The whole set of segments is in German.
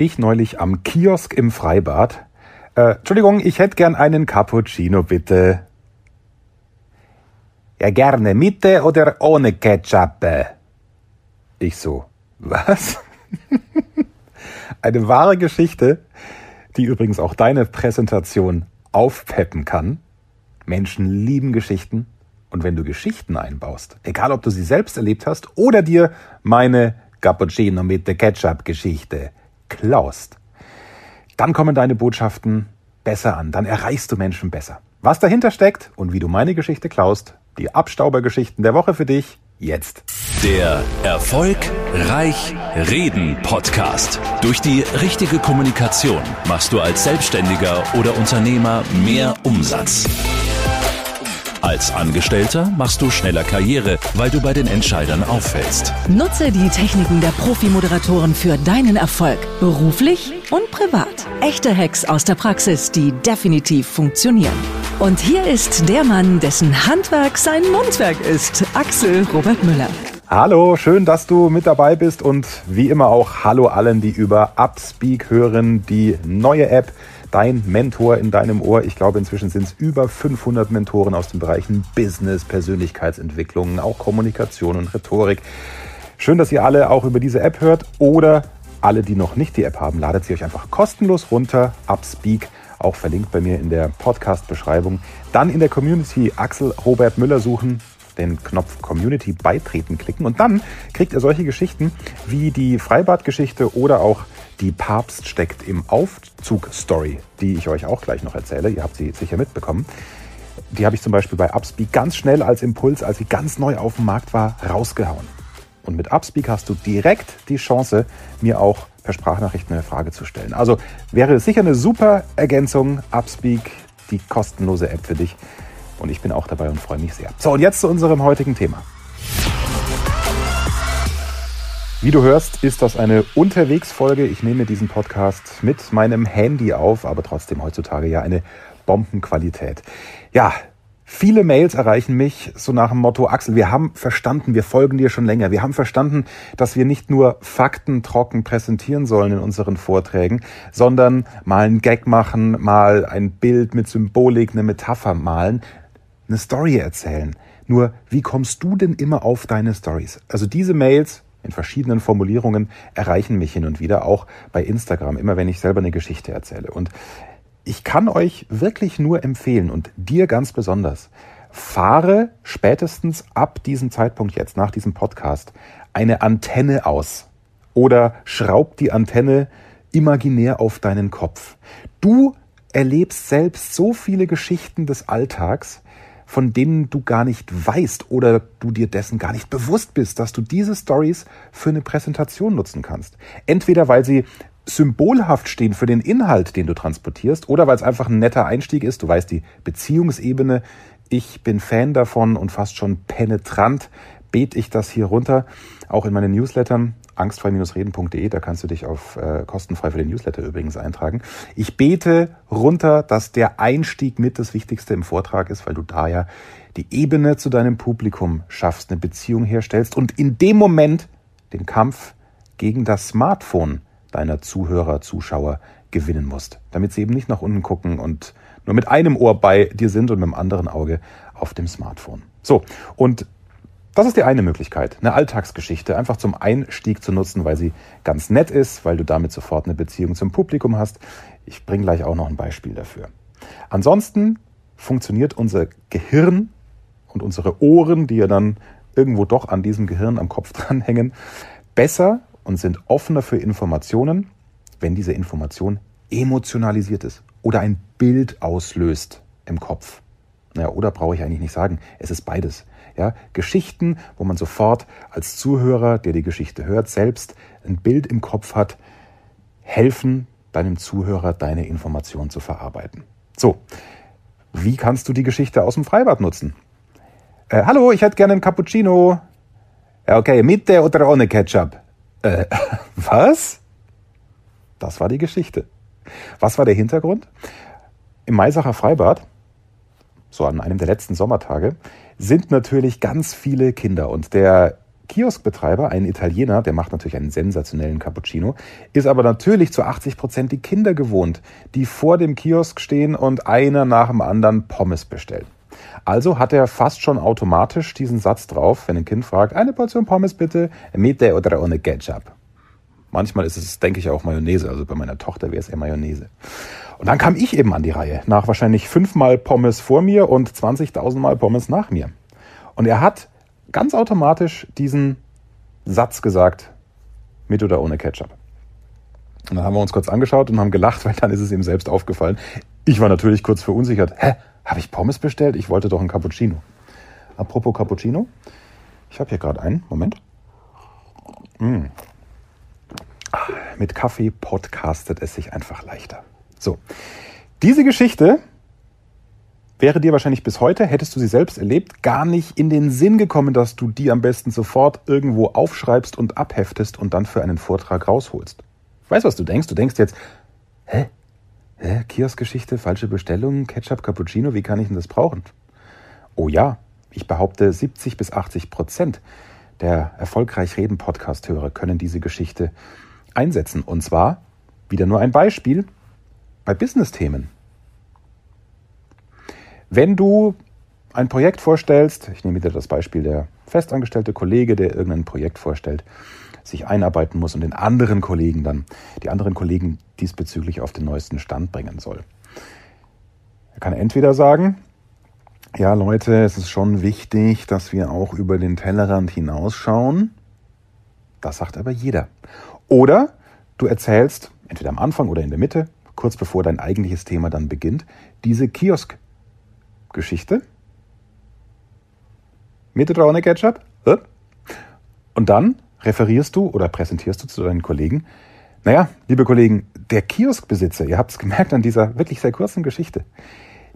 Ich neulich am Kiosk im Freibad. Äh, Entschuldigung, ich hätte gern einen Cappuccino, bitte. Ja, gerne. Mitte oder ohne Ketchup? Ich so, was? Eine wahre Geschichte, die übrigens auch deine Präsentation aufpeppen kann. Menschen lieben Geschichten. Und wenn du Geschichten einbaust, egal ob du sie selbst erlebt hast oder dir meine Cappuccino mit der Ketchup-Geschichte klaust, dann kommen deine Botschaften besser an, dann erreichst du Menschen besser. Was dahinter steckt und wie du meine Geschichte klaust, die Abstaubergeschichten der Woche für dich jetzt. Der Erfolg Reich Reden Podcast. Durch die richtige Kommunikation machst du als Selbstständiger oder Unternehmer mehr Umsatz. Als Angestellter machst du schneller Karriere, weil du bei den Entscheidern auffällst. Nutze die Techniken der Profi-Moderatoren für deinen Erfolg, beruflich und privat. Echte Hacks aus der Praxis, die definitiv funktionieren. Und hier ist der Mann, dessen Handwerk sein Mundwerk ist, Axel Robert Müller. Hallo, schön, dass du mit dabei bist und wie immer auch Hallo allen, die über Upspeak hören, die neue App dein Mentor in deinem Ohr. Ich glaube, inzwischen sind es über 500 Mentoren aus den Bereichen Business, Persönlichkeitsentwicklung, auch Kommunikation und Rhetorik. Schön, dass ihr alle auch über diese App hört oder alle, die noch nicht die App haben, ladet sie euch einfach kostenlos runter. Upspeak, auch verlinkt bei mir in der Podcast-Beschreibung. Dann in der Community Axel Robert Müller suchen, den Knopf Community beitreten klicken und dann kriegt ihr solche Geschichten wie die Freibadgeschichte oder auch die Papst steckt im Aufzug-Story, die ich euch auch gleich noch erzähle. Ihr habt sie sicher mitbekommen. Die habe ich zum Beispiel bei Upspeak ganz schnell als Impuls, als sie ganz neu auf dem Markt war, rausgehauen. Und mit Upspeak hast du direkt die Chance, mir auch per Sprachnachricht eine Frage zu stellen. Also wäre sicher eine super Ergänzung, Upspeak, die kostenlose App für dich. Und ich bin auch dabei und freue mich sehr. So, und jetzt zu unserem heutigen Thema. Wie du hörst, ist das eine Unterwegsfolge. Ich nehme diesen Podcast mit meinem Handy auf, aber trotzdem heutzutage ja eine Bombenqualität. Ja, viele Mails erreichen mich so nach dem Motto, Axel, wir haben verstanden, wir folgen dir schon länger. Wir haben verstanden, dass wir nicht nur Fakten trocken präsentieren sollen in unseren Vorträgen, sondern mal einen Gag machen, mal ein Bild mit Symbolik, eine Metapher malen, eine Story erzählen. Nur, wie kommst du denn immer auf deine Stories? Also diese Mails in verschiedenen Formulierungen erreichen mich hin und wieder, auch bei Instagram, immer wenn ich selber eine Geschichte erzähle. Und ich kann euch wirklich nur empfehlen und dir ganz besonders, fahre spätestens ab diesem Zeitpunkt jetzt, nach diesem Podcast, eine Antenne aus oder schraub die Antenne imaginär auf deinen Kopf. Du erlebst selbst so viele Geschichten des Alltags, von denen du gar nicht weißt oder du dir dessen gar nicht bewusst bist, dass du diese Stories für eine Präsentation nutzen kannst. Entweder weil sie symbolhaft stehen für den Inhalt, den du transportierst, oder weil es einfach ein netter Einstieg ist. Du weißt die Beziehungsebene. Ich bin Fan davon und fast schon penetrant bete ich das hier runter, auch in meinen Newslettern angstfrei-reden.de, da kannst du dich auf äh, kostenfrei für den Newsletter übrigens eintragen. Ich bete runter, dass der Einstieg mit das Wichtigste im Vortrag ist, weil du da ja die Ebene zu deinem Publikum schaffst, eine Beziehung herstellst und in dem Moment den Kampf gegen das Smartphone deiner Zuhörer, Zuschauer gewinnen musst, damit sie eben nicht nach unten gucken und nur mit einem Ohr bei dir sind und mit dem anderen Auge auf dem Smartphone. So, und das ist die eine Möglichkeit, eine Alltagsgeschichte einfach zum Einstieg zu nutzen, weil sie ganz nett ist, weil du damit sofort eine Beziehung zum Publikum hast. Ich bringe gleich auch noch ein Beispiel dafür. Ansonsten funktioniert unser Gehirn und unsere Ohren, die ja dann irgendwo doch an diesem Gehirn am Kopf dranhängen, besser und sind offener für Informationen, wenn diese Information emotionalisiert ist oder ein Bild auslöst im Kopf. Naja, oder brauche ich eigentlich nicht sagen, es ist beides. Ja, Geschichten, wo man sofort als Zuhörer, der die Geschichte hört, selbst ein Bild im Kopf hat, helfen deinem Zuhörer, deine Information zu verarbeiten. So, wie kannst du die Geschichte aus dem Freibad nutzen? Äh, hallo, ich hätte gerne einen Cappuccino. Ja, okay, mit der oder ohne Ketchup? Äh, was? Das war die Geschichte. Was war der Hintergrund? Im Maisacher Freibad, so an einem der letzten Sommertage, sind natürlich ganz viele Kinder und der Kioskbetreiber, ein Italiener, der macht natürlich einen sensationellen Cappuccino, ist aber natürlich zu 80 Prozent die Kinder gewohnt, die vor dem Kiosk stehen und einer nach dem anderen Pommes bestellen. Also hat er fast schon automatisch diesen Satz drauf, wenn ein Kind fragt, eine Portion Pommes bitte, mit oder ohne Ketchup. Manchmal ist es, denke ich, auch Mayonnaise. Also bei meiner Tochter wäre es eher Mayonnaise. Und dann kam ich eben an die Reihe, nach wahrscheinlich fünfmal Pommes vor mir und 20.000 Mal Pommes nach mir. Und er hat ganz automatisch diesen Satz gesagt, mit oder ohne Ketchup. Und dann haben wir uns kurz angeschaut und haben gelacht, weil dann ist es ihm selbst aufgefallen. Ich war natürlich kurz verunsichert. Hä, habe ich Pommes bestellt? Ich wollte doch einen Cappuccino. Apropos Cappuccino, ich habe hier gerade einen. Moment. Mmh. Mit Kaffee podcastet es sich einfach leichter. So, diese Geschichte wäre dir wahrscheinlich bis heute, hättest du sie selbst erlebt, gar nicht in den Sinn gekommen, dass du die am besten sofort irgendwo aufschreibst und abheftest und dann für einen Vortrag rausholst. Weißt du, was du denkst? Du denkst jetzt, hä? Hä? Kioskgeschichte, falsche Bestellung, Ketchup, Cappuccino, wie kann ich denn das brauchen? Oh ja, ich behaupte, 70 bis 80 Prozent der erfolgreich reden Podcast-Hörer können diese Geschichte einsetzen. Und zwar, wieder nur ein Beispiel, bei Business-Themen. Wenn du ein Projekt vorstellst, ich nehme wieder das Beispiel der festangestellte Kollege, der irgendein Projekt vorstellt, sich einarbeiten muss und den anderen Kollegen dann, die anderen Kollegen diesbezüglich auf den neuesten Stand bringen soll. Er kann entweder sagen, ja Leute, es ist schon wichtig, dass wir auch über den Tellerrand hinausschauen. Das sagt aber jeder. Oder du erzählst, entweder am Anfang oder in der Mitte, kurz bevor dein eigentliches Thema dann beginnt, diese Kiosk-Geschichte. Mit ohne Ketchup? Und dann referierst du oder präsentierst du zu deinen Kollegen, naja, liebe Kollegen, der Kioskbesitzer, ihr habt es gemerkt an dieser wirklich sehr kurzen Geschichte,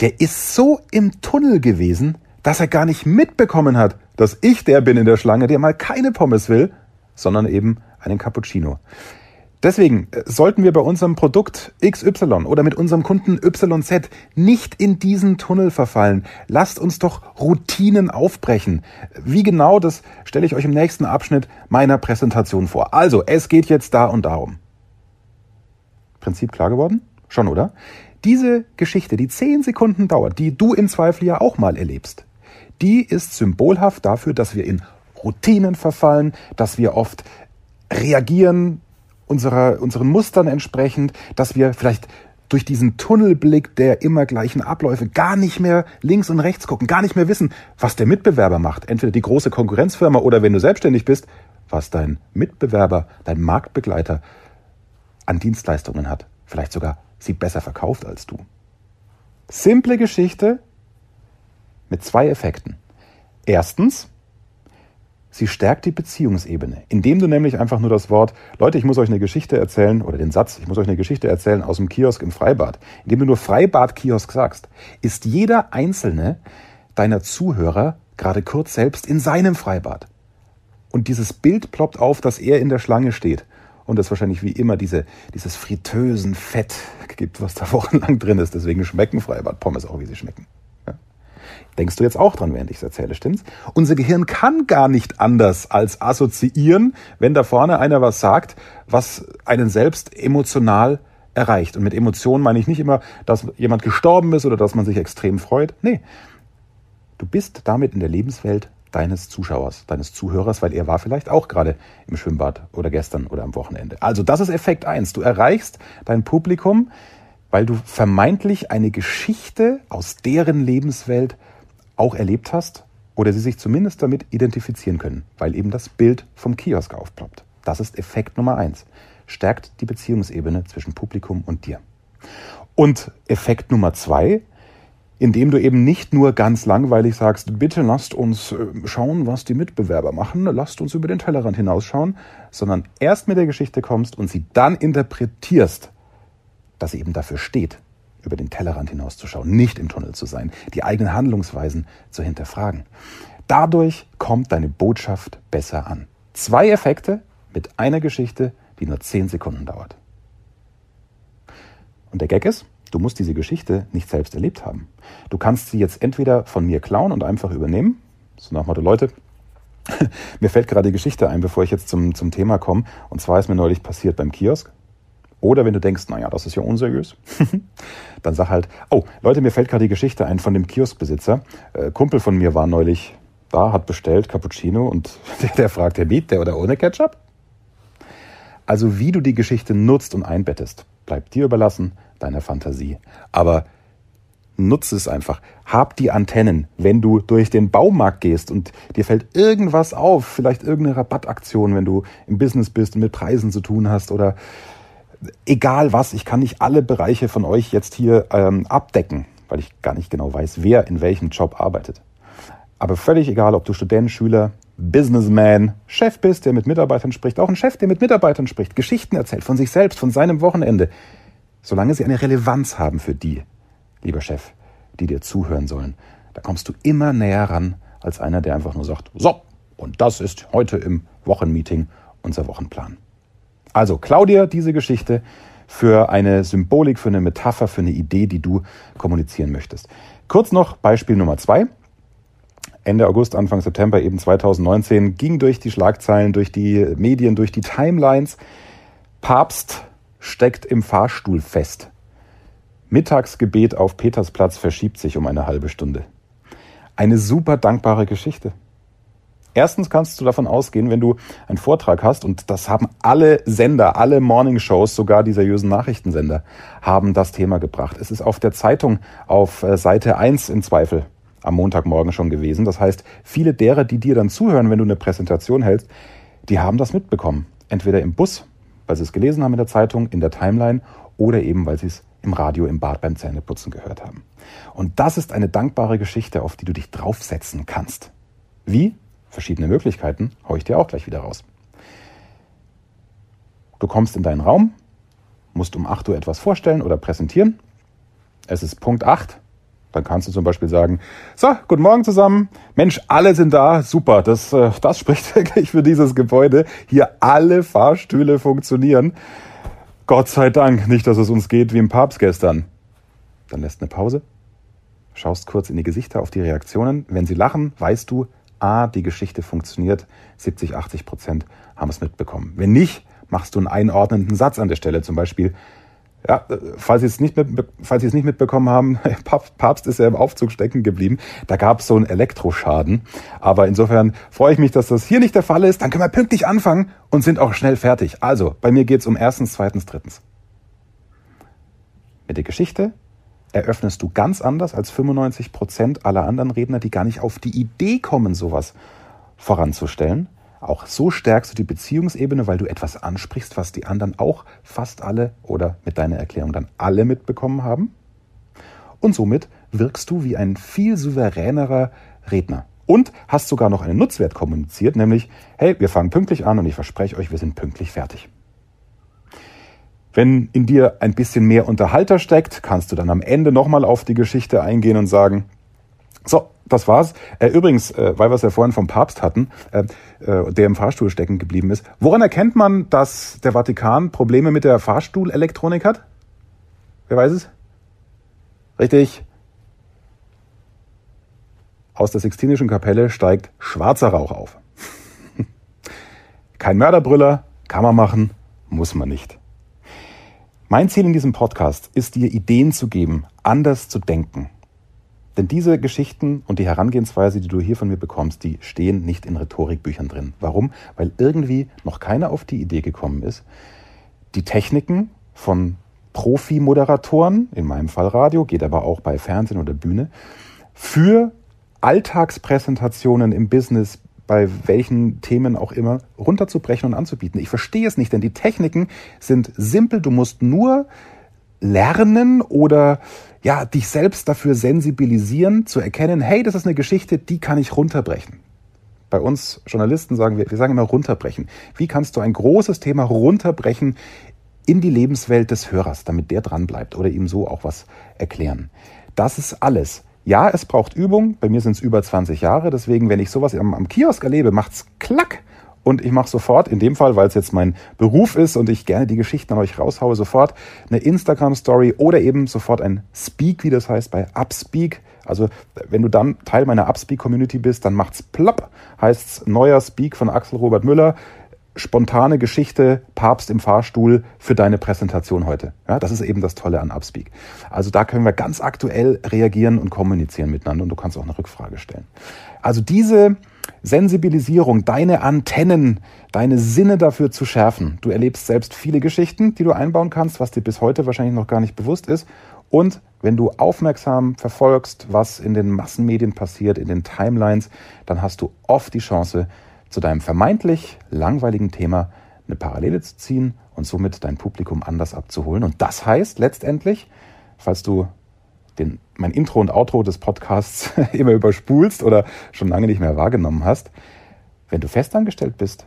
der ist so im Tunnel gewesen, dass er gar nicht mitbekommen hat, dass ich der bin in der Schlange, der mal keine Pommes will, sondern eben einen Cappuccino. Deswegen äh, sollten wir bei unserem Produkt XY oder mit unserem Kunden YZ nicht in diesen Tunnel verfallen. Lasst uns doch Routinen aufbrechen. Wie genau, das stelle ich euch im nächsten Abschnitt meiner Präsentation vor. Also, es geht jetzt da und darum. Prinzip klar geworden? Schon, oder? Diese Geschichte, die zehn Sekunden dauert, die du im Zweifel ja auch mal erlebst, die ist symbolhaft dafür, dass wir in Routinen verfallen, dass wir oft reagieren unserer, unseren Mustern entsprechend, dass wir vielleicht durch diesen Tunnelblick der immer gleichen Abläufe gar nicht mehr links und rechts gucken, gar nicht mehr wissen, was der Mitbewerber macht. Entweder die große Konkurrenzfirma oder wenn du selbstständig bist, was dein Mitbewerber, dein Marktbegleiter an Dienstleistungen hat. Vielleicht sogar sie besser verkauft als du. Simple Geschichte mit zwei Effekten. Erstens, Sie stärkt die Beziehungsebene, indem du nämlich einfach nur das Wort, Leute, ich muss euch eine Geschichte erzählen, oder den Satz, ich muss euch eine Geschichte erzählen aus dem Kiosk im Freibad, indem du nur Freibad-Kiosk sagst, ist jeder einzelne deiner Zuhörer gerade kurz selbst in seinem Freibad. Und dieses Bild ploppt auf, dass er in der Schlange steht und es wahrscheinlich wie immer diese, dieses fritösen Fett gibt, was da wochenlang drin ist. Deswegen schmecken Freibad-Pommes auch, wie sie schmecken. Denkst du jetzt auch dran, während ich es erzähle, stimmt's? Unser Gehirn kann gar nicht anders als assoziieren, wenn da vorne einer was sagt, was einen selbst emotional erreicht. Und mit Emotionen meine ich nicht immer, dass jemand gestorben ist oder dass man sich extrem freut. Nee. Du bist damit in der Lebenswelt deines Zuschauers, deines Zuhörers, weil er war vielleicht auch gerade im Schwimmbad oder gestern oder am Wochenende. Also das ist Effekt eins. Du erreichst dein Publikum, weil du vermeintlich eine Geschichte aus deren Lebenswelt auch erlebt hast oder sie sich zumindest damit identifizieren können, weil eben das Bild vom Kiosk aufploppt. Das ist Effekt Nummer eins. Stärkt die Beziehungsebene zwischen Publikum und dir. Und Effekt Nummer zwei, indem du eben nicht nur ganz langweilig sagst, bitte lasst uns äh, schauen, was die Mitbewerber machen, lasst uns über den Tellerrand hinausschauen, sondern erst mit der Geschichte kommst und sie dann interpretierst, dass sie eben dafür steht, über den Tellerrand hinauszuschauen, nicht im Tunnel zu sein, die eigenen Handlungsweisen zu hinterfragen. Dadurch kommt deine Botschaft besser an. Zwei Effekte mit einer Geschichte, die nur zehn Sekunden dauert. Und der Gag ist, du musst diese Geschichte nicht selbst erlebt haben. Du kannst sie jetzt entweder von mir klauen und einfach übernehmen, so nach Motto, Leute, mir fällt gerade die Geschichte ein, bevor ich jetzt zum, zum Thema komme. Und zwar ist mir neulich passiert beim Kiosk. Oder wenn du denkst, naja, das ist ja unseriös, dann sag halt, oh, Leute, mir fällt gerade die Geschichte ein von dem Kioskbesitzer. Äh, Kumpel von mir war neulich da, hat bestellt Cappuccino und der, der fragt, der mit, der oder ohne Ketchup? Also wie du die Geschichte nutzt und einbettest, bleibt dir überlassen, deiner Fantasie. Aber nutze es einfach. Hab die Antennen, wenn du durch den Baumarkt gehst und dir fällt irgendwas auf, vielleicht irgendeine Rabattaktion, wenn du im Business bist und mit Preisen zu tun hast oder egal was, ich kann nicht alle Bereiche von euch jetzt hier ähm, abdecken, weil ich gar nicht genau weiß, wer in welchem Job arbeitet. Aber völlig egal, ob du Student, Schüler, Businessman, Chef bist, der mit Mitarbeitern spricht, auch ein Chef, der mit Mitarbeitern spricht, Geschichten erzählt von sich selbst, von seinem Wochenende, solange sie eine Relevanz haben für die, lieber Chef, die dir zuhören sollen, da kommst du immer näher ran als einer, der einfach nur sagt, so, und das ist heute im Wochenmeeting unser Wochenplan. Also Claudia, diese Geschichte für eine Symbolik, für eine Metapher, für eine Idee, die du kommunizieren möchtest. Kurz noch Beispiel Nummer zwei. Ende August, Anfang September eben 2019 ging durch die Schlagzeilen, durch die Medien, durch die Timelines. Papst steckt im Fahrstuhl fest. Mittagsgebet auf Petersplatz verschiebt sich um eine halbe Stunde. Eine super dankbare Geschichte. Erstens kannst du davon ausgehen, wenn du einen Vortrag hast, und das haben alle Sender, alle Morningshows, sogar die seriösen Nachrichtensender, haben das Thema gebracht. Es ist auf der Zeitung auf äh, Seite 1 im Zweifel am Montagmorgen schon gewesen. Das heißt, viele derer, die dir dann zuhören, wenn du eine Präsentation hältst, die haben das mitbekommen. Entweder im Bus, weil sie es gelesen haben in der Zeitung, in der Timeline oder eben, weil sie es im Radio, im Bad beim Zähneputzen gehört haben. Und das ist eine dankbare Geschichte, auf die du dich draufsetzen kannst. Wie? Verschiedene Möglichkeiten, haue ich dir auch gleich wieder raus. Du kommst in deinen Raum, musst um 8 Uhr etwas vorstellen oder präsentieren. Es ist Punkt 8. Dann kannst du zum Beispiel sagen, so, guten Morgen zusammen. Mensch, alle sind da. Super, das, äh, das spricht wirklich für dieses Gebäude. Hier alle Fahrstühle funktionieren. Gott sei Dank, nicht, dass es uns geht wie im Papst gestern. Dann lässt eine Pause, schaust kurz in die Gesichter auf die Reaktionen. Wenn sie lachen, weißt du, A, die Geschichte funktioniert, 70, 80 Prozent haben es mitbekommen. Wenn nicht, machst du einen einordnenden Satz an der Stelle. Zum Beispiel, ja, falls Sie es nicht, mit, falls Sie es nicht mitbekommen haben, Papst ist ja im Aufzug stecken geblieben. Da gab es so einen Elektroschaden. Aber insofern freue ich mich, dass das hier nicht der Fall ist. Dann können wir pünktlich anfangen und sind auch schnell fertig. Also, bei mir geht es um erstens, zweitens, drittens. Mit der Geschichte eröffnest du ganz anders als 95 Prozent aller anderen Redner, die gar nicht auf die Idee kommen, sowas voranzustellen. Auch so stärkst du die Beziehungsebene, weil du etwas ansprichst, was die anderen auch fast alle oder mit deiner Erklärung dann alle mitbekommen haben. Und somit wirkst du wie ein viel souveränerer Redner. Und hast sogar noch einen Nutzwert kommuniziert, nämlich, hey, wir fangen pünktlich an und ich verspreche euch, wir sind pünktlich fertig. Wenn in dir ein bisschen mehr Unterhalter steckt, kannst du dann am Ende nochmal auf die Geschichte eingehen und sagen, so, das war's. Äh, übrigens, äh, weil wir es ja vorhin vom Papst hatten, äh, der im Fahrstuhl stecken geblieben ist. Woran erkennt man, dass der Vatikan Probleme mit der Fahrstuhlelektronik hat? Wer weiß es? Richtig. Aus der Sixtinischen Kapelle steigt schwarzer Rauch auf. Kein Mörderbrüller, kann man machen, muss man nicht. Mein Ziel in diesem Podcast ist dir Ideen zu geben, anders zu denken. Denn diese Geschichten und die Herangehensweise, die du hier von mir bekommst, die stehen nicht in Rhetorikbüchern drin. Warum? Weil irgendwie noch keiner auf die Idee gekommen ist, die Techniken von Profi-Moderatoren, in meinem Fall Radio, geht aber auch bei Fernsehen oder Bühne, für Alltagspräsentationen im Business, bei welchen Themen auch immer, runterzubrechen und anzubieten. Ich verstehe es nicht, denn die Techniken sind simpel. Du musst nur lernen oder ja, dich selbst dafür sensibilisieren, zu erkennen, hey, das ist eine Geschichte, die kann ich runterbrechen. Bei uns Journalisten sagen wir, wir sagen immer runterbrechen. Wie kannst du ein großes Thema runterbrechen in die Lebenswelt des Hörers, damit der dran bleibt oder ihm so auch was erklären? Das ist alles. Ja, es braucht Übung. Bei mir sind es über 20 Jahre. Deswegen, wenn ich sowas am, am Kiosk erlebe, macht's klack. und ich mache sofort, in dem Fall, weil es jetzt mein Beruf ist und ich gerne die Geschichten an euch raushaue, sofort eine Instagram-Story oder eben sofort ein Speak, wie das heißt, bei Upspeak. Also wenn du dann Teil meiner Upspeak-Community bist, dann macht's plopp, heißt's neuer Speak von Axel Robert Müller spontane Geschichte Papst im Fahrstuhl für deine Präsentation heute. Ja, das ist eben das Tolle an Upspeak. Also da können wir ganz aktuell reagieren und kommunizieren miteinander und du kannst auch eine Rückfrage stellen. Also diese Sensibilisierung, deine Antennen, deine Sinne dafür zu schärfen. Du erlebst selbst viele Geschichten, die du einbauen kannst, was dir bis heute wahrscheinlich noch gar nicht bewusst ist. Und wenn du aufmerksam verfolgst, was in den Massenmedien passiert, in den Timelines, dann hast du oft die Chance, zu deinem vermeintlich langweiligen Thema eine Parallele zu ziehen und somit dein Publikum anders abzuholen. Und das heißt letztendlich, falls du den, mein Intro und Outro des Podcasts immer überspulst oder schon lange nicht mehr wahrgenommen hast, wenn du festangestellt bist,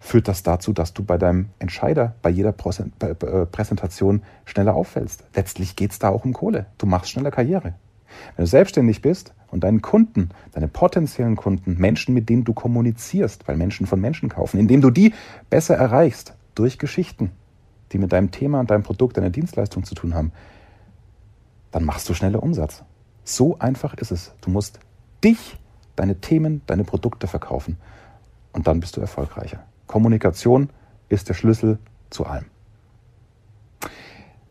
führt das dazu, dass du bei deinem Entscheider bei jeder äh, Präsentation schneller auffällst. Letztlich geht es da auch um Kohle. Du machst schneller Karriere. Wenn du selbstständig bist und deinen Kunden, deine potenziellen Kunden, Menschen, mit denen du kommunizierst, weil Menschen von Menschen kaufen, indem du die besser erreichst durch Geschichten, die mit deinem Thema und deinem Produkt, deiner Dienstleistung zu tun haben, dann machst du schneller Umsatz. So einfach ist es. Du musst dich, deine Themen, deine Produkte verkaufen und dann bist du erfolgreicher. Kommunikation ist der Schlüssel zu allem.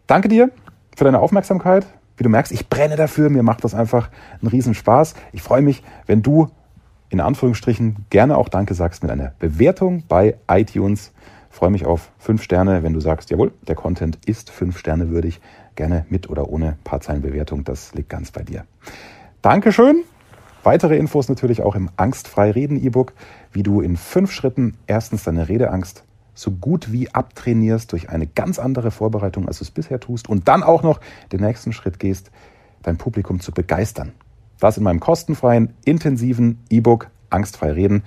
Danke dir für deine Aufmerksamkeit. Wie du merkst, ich brenne dafür, mir macht das einfach einen Riesenspaß. Ich freue mich, wenn du in Anführungsstrichen gerne auch Danke sagst mit einer Bewertung bei iTunes. Ich freue mich auf fünf Sterne, wenn du sagst, jawohl, der Content ist fünf Sterne würdig. Gerne mit oder ohne Paarzeilenbewertung, das liegt ganz bei dir. Dankeschön. Weitere Infos natürlich auch im Angstfrei Reden E-Book, wie du in fünf Schritten erstens deine Redeangst so gut wie abtrainierst durch eine ganz andere Vorbereitung, als du es bisher tust und dann auch noch den nächsten Schritt gehst, dein Publikum zu begeistern. Das in meinem kostenfreien, intensiven E-Book Angstfrei reden.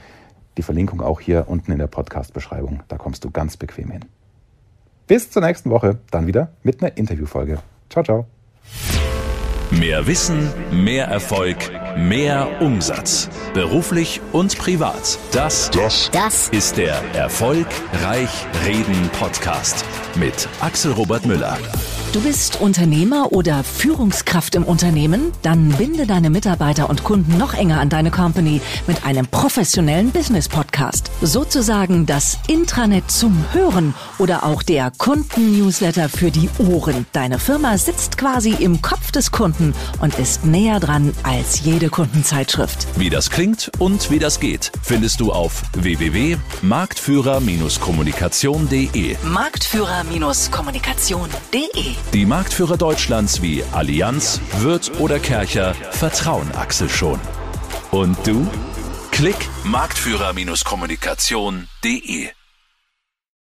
Die Verlinkung auch hier unten in der Podcast-Beschreibung. Da kommst du ganz bequem hin. Bis zur nächsten Woche, dann wieder mit einer Interviewfolge. Ciao, ciao. Mehr Wissen, mehr Erfolg, mehr Umsatz. Beruflich und privat. Das, das, das ist der Erfolgreich Reden Podcast mit Axel Robert Müller. Du bist Unternehmer oder Führungskraft im Unternehmen? Dann binde deine Mitarbeiter und Kunden noch enger an deine Company mit einem professionellen Business Podcast. Sozusagen das Intranet zum Hören oder auch der Kunden-Newsletter für die Ohren. Deine Firma sitzt quasi im Kopf des Kunden und ist näher dran als jede Kundenzeitschrift. Wie das klingt und wie das geht, findest du auf www.marktführer-kommunikation.de. Marktführer-kommunikation.de die Marktführer Deutschlands wie Allianz, Wirth oder Kercher vertrauen Axel schon. Und du? Klick marktführer-kommunikation.de